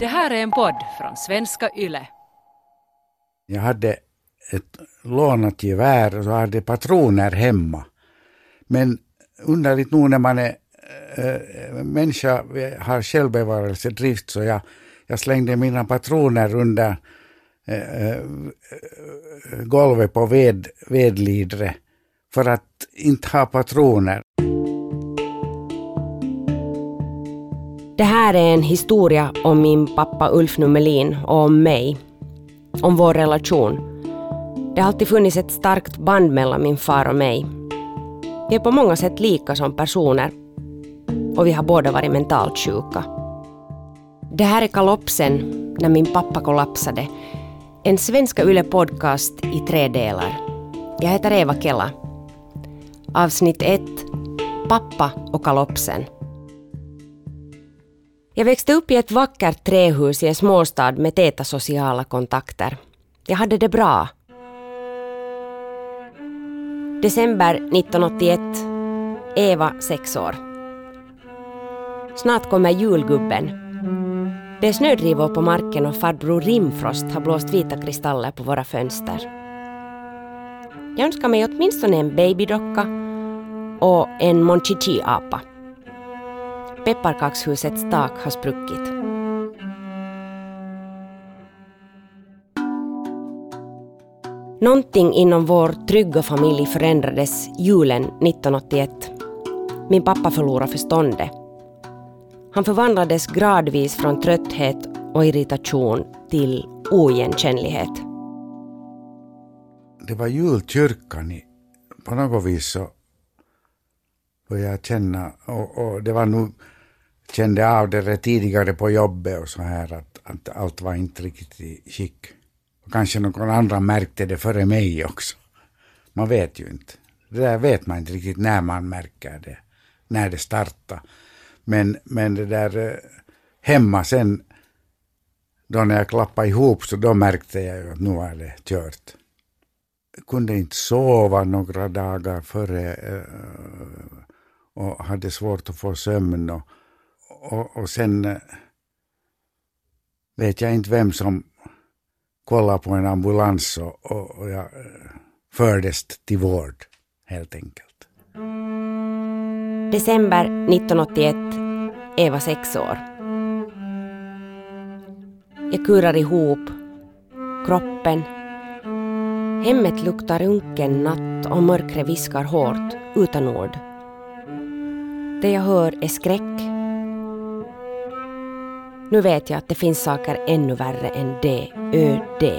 Det här är en podd från svenska YLE. Jag hade ett lånat gevär och så hade patroner hemma. Men underligt nog när man är äh, människa, har självbevarelsedrift så jag, jag slängde mina patroner under äh, golvet på ved, vedlidre för att inte ha patroner. Det här är en historia om min pappa Ulf Nummelin och om mig. Om vår relation. Det har alltid funnits ett starkt band mellan min far och mig. Vi är på många sätt lika som personer. Och vi har båda varit mentalt sjuka. Det här är Kalopsen, när min pappa kollapsade. En Svenska Yle podcast i tre delar. Jag heter Eva Kela. Avsnitt 1. Pappa och kalopsen. Jag växte upp i ett vackert trähus i en småstad med täta sociala kontakter. Jag hade det bra. December 1981. Eva, sex år. Snart kommer julgubben. Det är snödrivor på marken och farbror Rimfrost har blåst vita kristaller på våra fönster. Jag önskar mig åtminstone en babydocka och en Monchichi-apa. Pepparkakshusets tak har spruckit. Någonting inom vår trygga familj förändrades julen 1981. Min pappa förlorade förståndet. Han förvandlades gradvis från trötthet och irritation till oigenkännlighet. Det var julkyrkan. På något vis så började jag känna, och, och, det var nog, kände av det tidigare på jobbet och så här, att, att allt var inte riktigt i skick. Och kanske någon annan märkte det före mig också. Man vet ju inte. Det där vet man inte riktigt när man märker det, när det startar. Men, men det där eh, hemma sen, då när jag klappade ihop, så då märkte jag ju att nu var det kört. Jag kunde inte sova några dagar före eh, och hade svårt att få sömn. Och, och, och sen eh, vet jag inte vem som kollade på en ambulans och, och, och jag eh, fördes till vård helt enkelt. December 1981. Eva sex år. Jag kurar ihop. Kroppen. Hemmet luktar unken natt och mörkret viskar hårt utan ord. Det jag hör är skräck. Nu vet jag att det finns saker ännu värre än det, ÖD.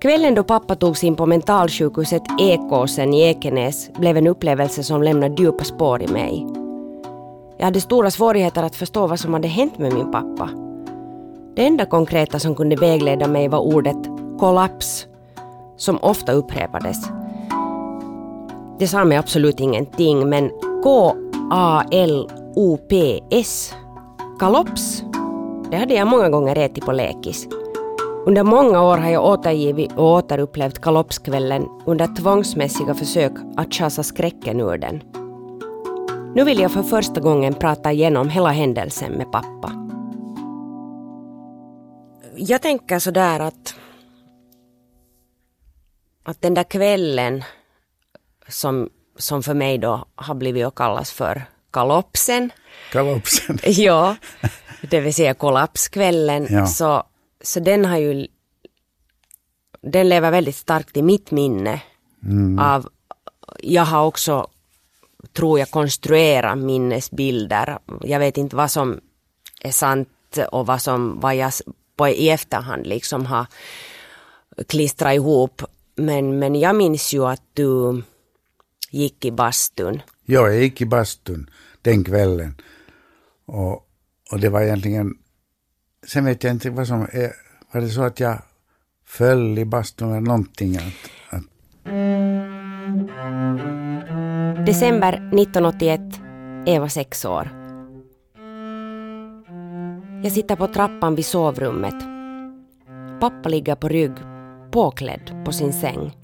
Kvällen då pappa togs in på mentalsjukhuset Ekåsen i Ekenäs blev en upplevelse som lämnade djupa spår i mig. Jag hade stora svårigheter att förstå vad som hade hänt med min pappa. Det enda konkreta som kunde vägleda mig var ordet kollaps, som ofta upprepades. Det sa mig absolut ingenting, men K-A-L-O-P-S, kalops, det hade jag många gånger ätit på lekis. Under många år har jag återgivit och återupplevt kalopskvällen under tvångsmässiga försök att chasa skräcken ur den. Nu vill jag för första gången prata igenom hela händelsen med pappa. Jag tänker sådär att att den där kvällen som, som för mig då har blivit att kallas för kalopsen. Kalopsen. ja, det vill säga kollapskvällen. Ja. Så, så den har ju den lever väldigt starkt i mitt minne. Mm. Av, jag har också, tror jag, konstruerat minnesbilder. Jag vet inte vad som är sant och vad som vad jag på i efterhand liksom har klistrat ihop. Men, men jag minns ju att du gick i bastun. Ja, jag gick i bastun den kvällen. Och, och det var egentligen, sen vet jag inte vad som är, var det så att jag föll i bastun eller någonting? Att, att... December 1981, Eva sex år. Jag sitter på trappan vid sovrummet. Pappa ligger på rygg, påklädd på sin säng.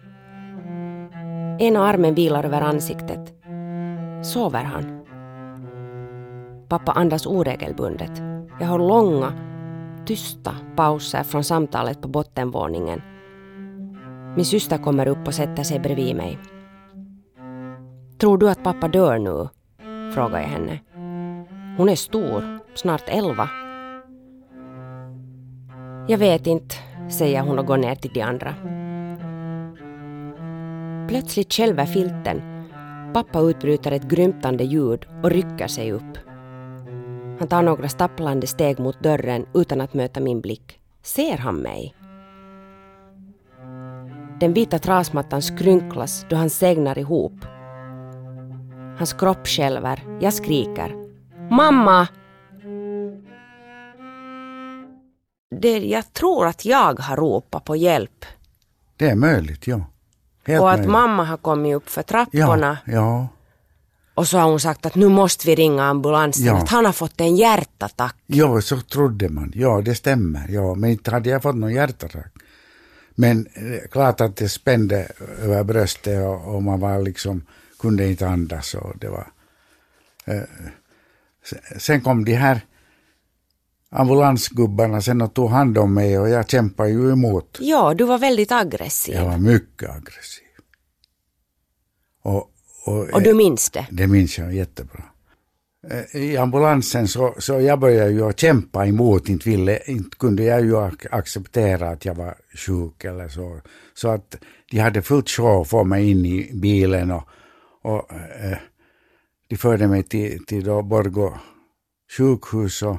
Ena armen vilar över ansiktet. Sover han? Pappa andas oregelbundet. Jag har långa, tysta pauser från samtalet på bottenvåningen. Min syster kommer upp och sätter sig bredvid mig. Tror du att pappa dör nu? frågar jag henne. Hon är stor, snart elva. Jag vet inte, säger hon och går ner till de andra. Plötsligt skälver filten. Pappa utbryter ett grymtande ljud och rycker sig upp. Han tar några stapplande steg mot dörren utan att möta min blick. Ser han mig? Den vita trasmattan skrynklas då han segnar ihop. Hans kropp skälver. Jag skriker. Mamma! Det, jag tror att jag har ropat på hjälp. Det är möjligt, ja. Helt och att möjligt. mamma har kommit upp för trapporna. Ja, ja. Och så har hon sagt att nu måste vi ringa ambulansen. Ja. Att han har fått en hjärtattack. Ja, så trodde man. Ja, det stämmer. Ja, men inte hade jag fått någon hjärtattack. Men eh, klart att det spände över bröstet och, och man var liksom, kunde inte andas och det var... Eh, se- sen kom de här ambulansgubbarna sen och tog hand om mig och jag kämpade ju emot. Ja, du var väldigt aggressiv. Jag var mycket aggressiv. Och, och, Och du minns det. Det minns jag jättebra. Eh, I ambulansen så, så jag började ju kämpa emot, inte, ville, inte kunde jag ju ac- acceptera att jag var sjuk eller så. Så att de hade fullt sjå att få mig in i bilen och, och eh, de förde mig till, till då Borgå sjukhus och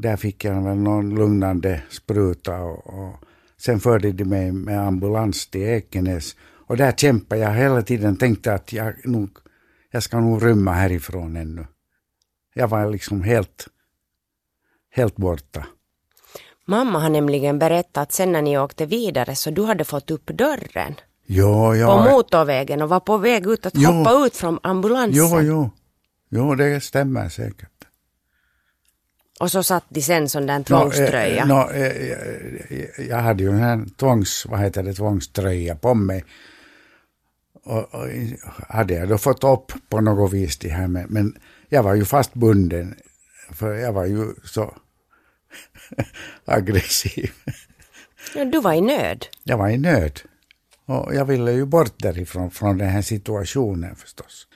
där fick jag väl någon lugnande spruta och, och sen förde de mig med ambulans till Ekenäs och där kämpade jag hela tiden, tänkte att jag, nog, jag ska nog rymma härifrån ännu. Jag var liksom helt, helt borta. Mamma har nämligen berättat att sen när ni åkte vidare så du hade fått upp dörren Jo, ja. på motorvägen och var på väg ut att Jo. hoppa ut från ambulansen. Jo, jo. Jo, det stämmer säkert. Och så satt de sen sån där tvångströja. Nå, eh, eh, eh, jag hade ju en tvångs, vad heter det, tvångströja på mig. Och, och hade jag då fått upp på något vis det här med, men jag var ju fast bunden. För jag var ju så aggressiv. Ja, du var i nöd. Jag var i nöd. Och jag ville ju bort därifrån, från den här situationen förstås.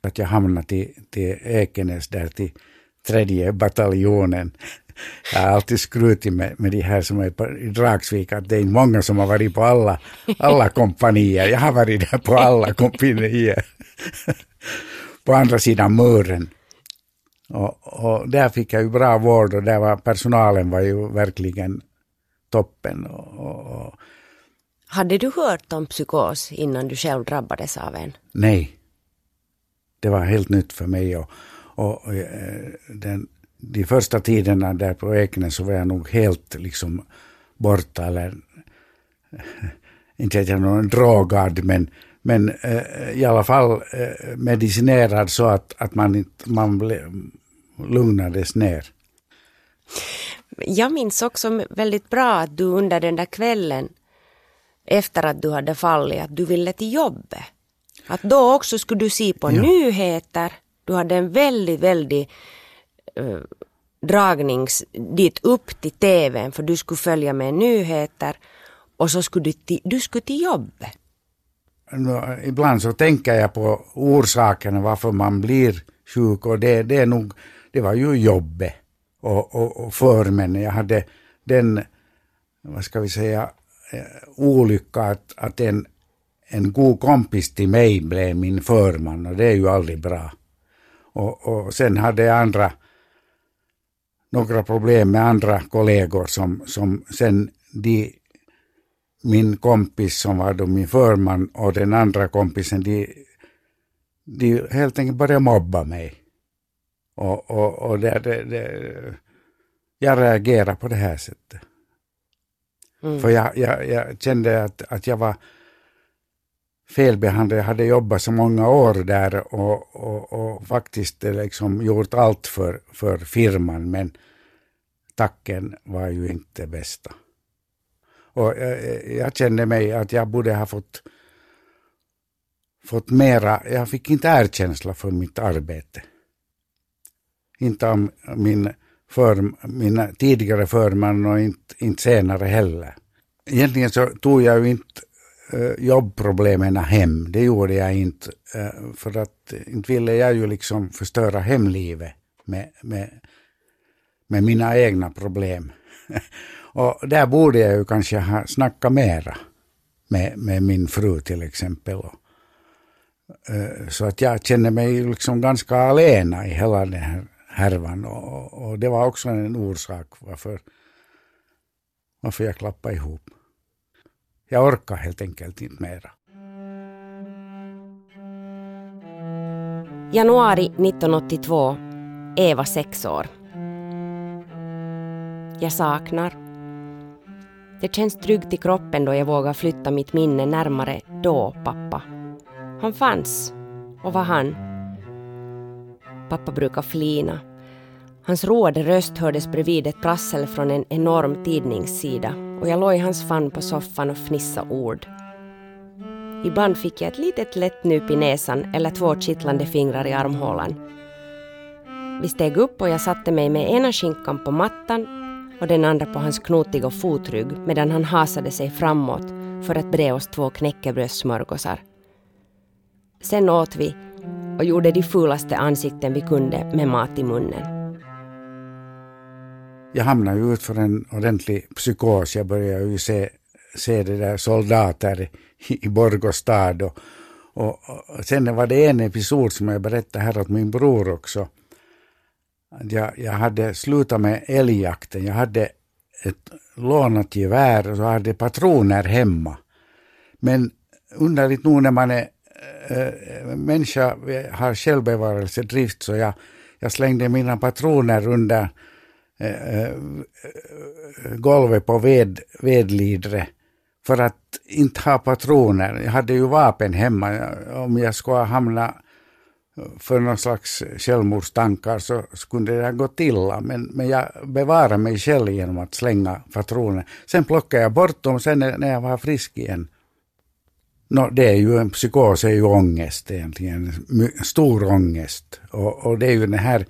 Att jag hamnade till, till Ekenäs där till tredje bataljonen. Jag har alltid skrutit med, med de här som är på, i Dragsvik att det är många som har varit på alla, alla kompanier. Jag har varit där på alla kompanier. på andra sidan muren. Och, och där fick jag ju bra vård och där var personalen var ju verkligen toppen. Och, och, och Hade du hört om psykos innan du själv drabbades av en? Nej. Det var helt nytt för mig. Och, och, eh, den, de första tiderna där på Ekenäs så var jag nog helt liksom borta. Eller, inte att jag är någon drogad, men, men eh, i alla fall eh, medicinerad så att, att man, inte, man ble, lugnades ner. Jag minns också väldigt bra att du under den där kvällen efter att du hade fallit, att du ville till jobbet. Att då också skulle du se på Ja. nyheter. Du hade en väldigt, väldigt eh, dragnings dit upp till tvn för du skulle följa med nyheter och så skulle du till, du skulle till jobbet. Ibland så tänker jag på orsakerna varför man blir sjuk och det, det är nog, det var ju jobbet och, och, och förmännen. Jag hade den, vad ska vi säga, eh, olycka att, att en, en god kompis till mig blev min förman och det är ju aldrig bra. Och, och sen hade jag andra, några problem med andra kollegor som, som sen de min kompis som var då min förman och den andra kompisen, de, de helt enkelt började mobba mig. Och, och, och det, det, det, jag reagerade på det här sättet. För jag, jag, jag kände att, att jag var felbehandlad. Jag hade jobbat så många år där och, och, och faktiskt eh, liksom gjort allt för, för firman men tacken var ju inte bästa. Och jag, jag kände mig att jag borde ha fått, fått mera, jag fick inte erkänsla för mitt arbete. inte av min, för, min tidigare förman och inte, inte senare heller. Egentligen så tog jag ju inte Eh, jobbproblemen hem. Det gjorde jag inte. Uh, för att inte ville jag ju liksom förstöra hemlivet med, med, med mina egna problem. och där borde jag ju kanske ha snackat mera med, med min fru till exempel. Uh, så att jag känner mig liksom ganska alena i hela den här härvan. Och, och det var också en orsak varför, varför jag klappade ihop. Jag orkar helt enkelt inte mera. Januari 1982. Eva sex år. Jag saknar. Det känns tryggt i kroppen då jag vågar flytta mitt minne närmare då, pappa. Han fanns. Och var han? Pappa brukar flina. Hans roade röst hördes bredvid ett prassel från en enorm tidningssida och jag låg i hans famn på soffan och fnissade ord. Ibland fick jag ett litet lätt nyp i näsan eller två kittlande fingrar i armhålan. Vi steg upp och jag satte mig med ena skinkan på mattan och den andra på hans knotiga fotrygg medan han hasade sig framåt för att bre oss två knäckebrödssmörgåsar. Sen åt vi och gjorde de fulaste ansikten vi kunde med mat i munnen. Jag hamnade ju ut för en ordentlig psykos. Jag började ju se, se det där soldater i Borgostad. Och, och, och sen var det en episod som jag berättade här åt min bror också. Jag, jag hade slutat med älgjakten. Jag hade ett lånat gevär och så hade patroner hemma. Men underligt nog när man är äh, människa, har självbevarelsedrift så jag, jag slängde mina patroner under eh, golvet på ved, vedlidre för att inte ha patroner. Jag hade ju vapen hemma. Om jag skulle hamna för någon slags självmordstankar så skulle det ha gått illa. Men, men jag bevarade mig själv genom att slänga patroner. Sen plockade jag bort dem sen när jag var frisk igen. No, det är ju en psykos, är ju ångest egentligen, stor ångest. Och, och det är ju den här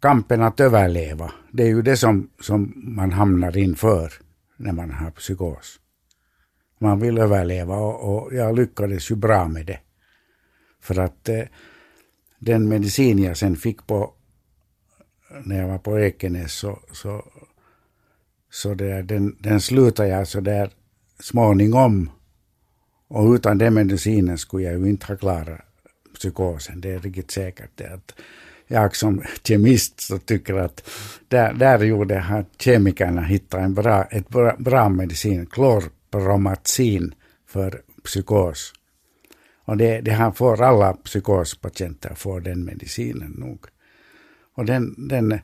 kampen att överleva. Det är ju det som, som man hamnar inför när man har psykos. Man vill överleva och, och jag lyckades ju bra med det. För att eh, den medicin jag sen fick på när jag var på Ekenäs så, så, så där, den, den slutade jag så där småningom. Och utan den medicinen skulle jag ju inte ha klarat psykosen. Det är riktigt säkert. Det att jag som kemist så tycker att där, där gjorde kemikerna hittat en bra, ett bra, bra medicin, klorpromazin för psykos. Och det, det här får alla psykospatienter får den medicinen nog. Och den, den, eh,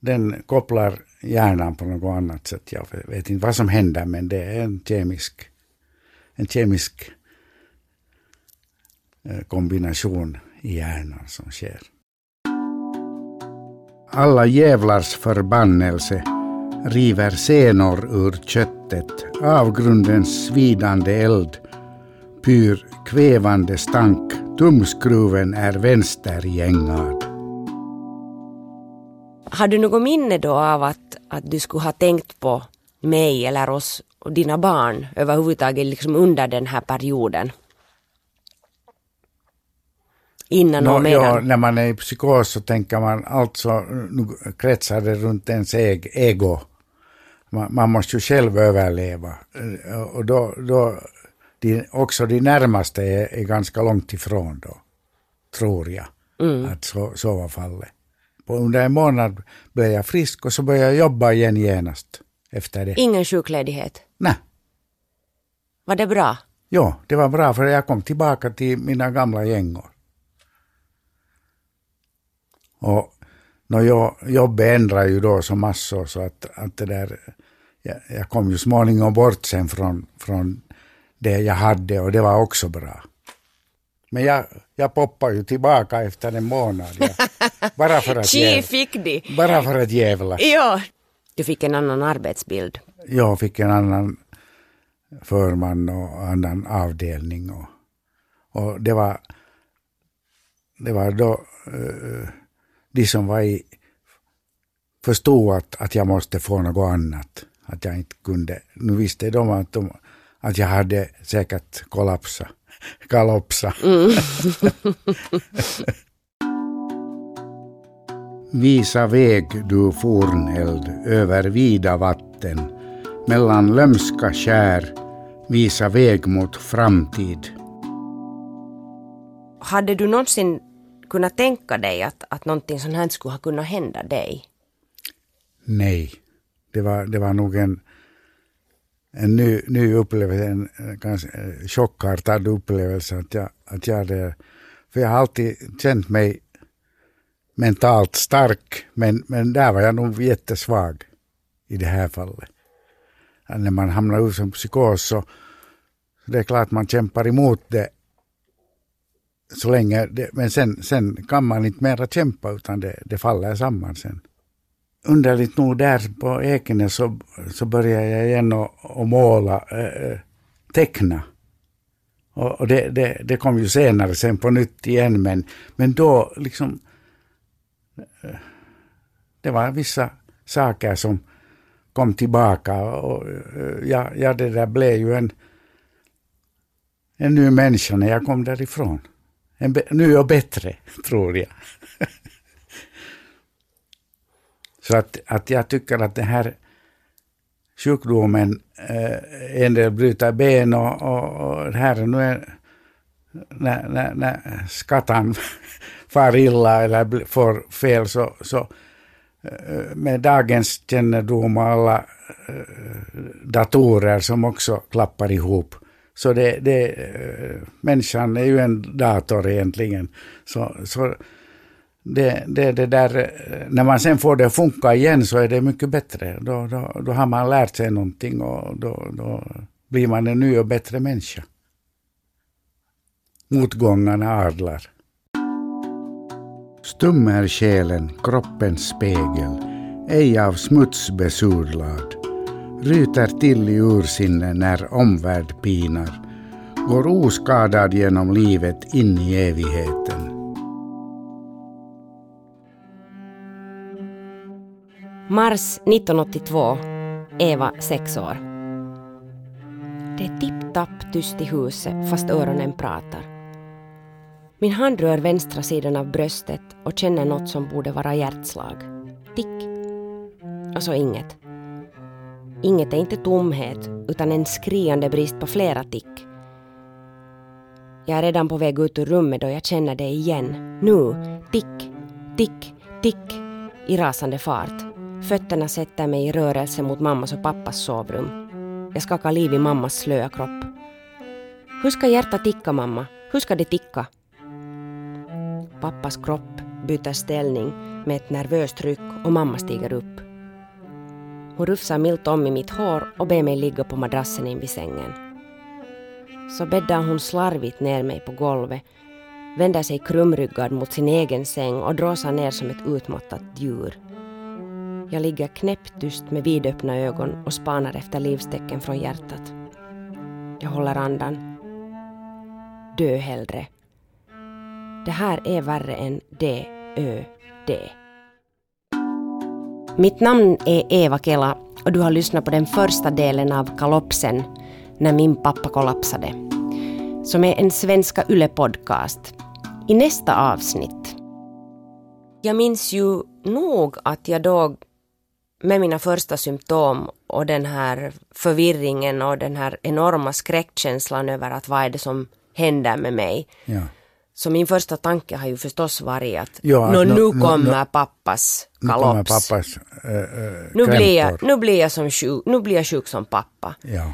den kopplar hjärnan på något annat sätt. Jag vet inte vad som händer men det är en kemisk, en kemisk Eh, kombination i hjärnan som sker. Alla jävlars förbannelse river senor ur köttet, avgrundens svidande eld, pyr kvävande stank, tumskruven är vänstergängad. Har du något minne då av att, att du skulle ha tänkt på mig eller oss och dina barn överhuvudtaget liksom under den här perioden? Innan och medan? Ja, när man är i psykos så tänker man alltså, nu kretsar det runt ens ego man, man måste ju själv överleva. Eh, och då, då de, också de närmaste är, är ganska långt ifrån då, tror jag. Mm. Att så, så var fallet. På under en månad blev jag frisk och så började jag jobba igen genast efter det. Ingen sjukledighet? Nej. Var det bra? Ja, det var bra för jag kom tillbaka till mina gamla gängor. Och no, jag, jobbet ändrar ju då så massor så att, att det där jag, jag kom ju småningom bort sen från, från det jag hade och det var också bra. Men jag, jag poppade ju tillbaka efter en månad. Jag, bara för att jävla. fick de. Bara för att jävlas. Ja. Du fick en annan arbetsbild. Jag fick en annan förman och annan avdelning. Och, och det var det var då uh, de som var i, förstod att, att jag måste få något annat. Att jag inte kunde. Nu visste de att, de, att jag hade säkert kollapsat. Kalopsa. Mm. Visa väg, du forneld, över vida vatten, mellan lömska skär, visa väg mot framtid. Hade du någonsin kunnat tänka dig att, att någonting sånt här skulle ha kunnat hända dig? Nej, det var, det var nog en, en ny, ny upplevelse, en, ganska eh, chockartad upplevelse. Att jag, att jag hade, för jag har alltid känt mig mentalt stark, men, men där var jag nog jättesvag i det här fallet. När man hamnar ut som psykos så, så det är klart man kämpar emot det så länge, det, men sen, sen kan man inte mera kämpa utan det, det faller samman sen. Underligt nog där på Ekenäs så, så började jag igen att måla, äh, teckna. Och, och det, det, det, kom ju senare sen på nytt igen men, men då liksom eh, det var vissa saker som kom tillbaka och ja, ja det där blev ju en, en ny människa när jag kom därifrån nu är och bättre, tror jag. Så att, att jag tycker att den här sjukdomen, eh, en del bryter ben och, och, och det här nu är när, när, när skattan far illa eller får fel så, så eh, med dagens kännedom och alla eh, datorer som också klappar ihop. Så det, det, eh, människan är ju en dator egentligen. Så, så det, det, det där, eh, när man sen får det att funka igen så är det mycket bättre. Då, då, då har man lärt sig någonting och då, då blir man en ny och bättre människa. Motgångarna adlar. Stum är själen, kroppens spegel, ej av smuts besudlad. Ryter till i ursinne när omvärld pinar, går oskadad genom livet in i evigheten. Mars 1982, Eva 6 år. Det är tipp-tapp tyst i huset fast öronen pratar. Min hand rör vänstra sidan av bröstet och känner något som borde vara hjärtslag. Tick. Och så inget. Inget är inte tomhet, utan en skriande brist på flera tick. Jag är redan på väg ut ur rummet då jag känner det igen. Nu. Tick, tick, tick. I rasande fart. Fötterna sätter mig i rörelse mot mammas och pappas sovrum. Jag skakar liv i mammas slöa kropp. Hur ska hjärtat ticka, mamma? Hur ska det ticka? Pappas kropp byter ställning med ett nervöst ryck och mamma stiger upp. Hon rufsar milt om i mitt hår och ber mig ligga på madrassen invid sängen. Så bäddar hon slarvigt ner mig på golvet, vänder sig krumryggad mot sin egen säng och dråsar ner som ett utmattat djur. Jag ligger knäpptyst med vidöppna ögon och spanar efter livstecken från hjärtat. Jag håller andan. Dö hellre det här är värre än D, Ö, D. Mitt namn är Eva Kela och du har lyssnat på den första delen av Kalopsen när min pappa kollapsade. Som är en Svenska Yle-podcast. I nästa avsnitt. Jag minns ju nog att jag då med mina första symptom och den här förvirringen och den här enorma skräckkänslan över att vad är det som händer med mig. Ja. Så min första tanke har ju förstås varit att ja, no, nu no, kommer no, pappas kalops. Nu, kommer pappas, äh, nu, blir jag, nu, blir jag som sjuk, nu blir jag sjuk som pappa. Ja.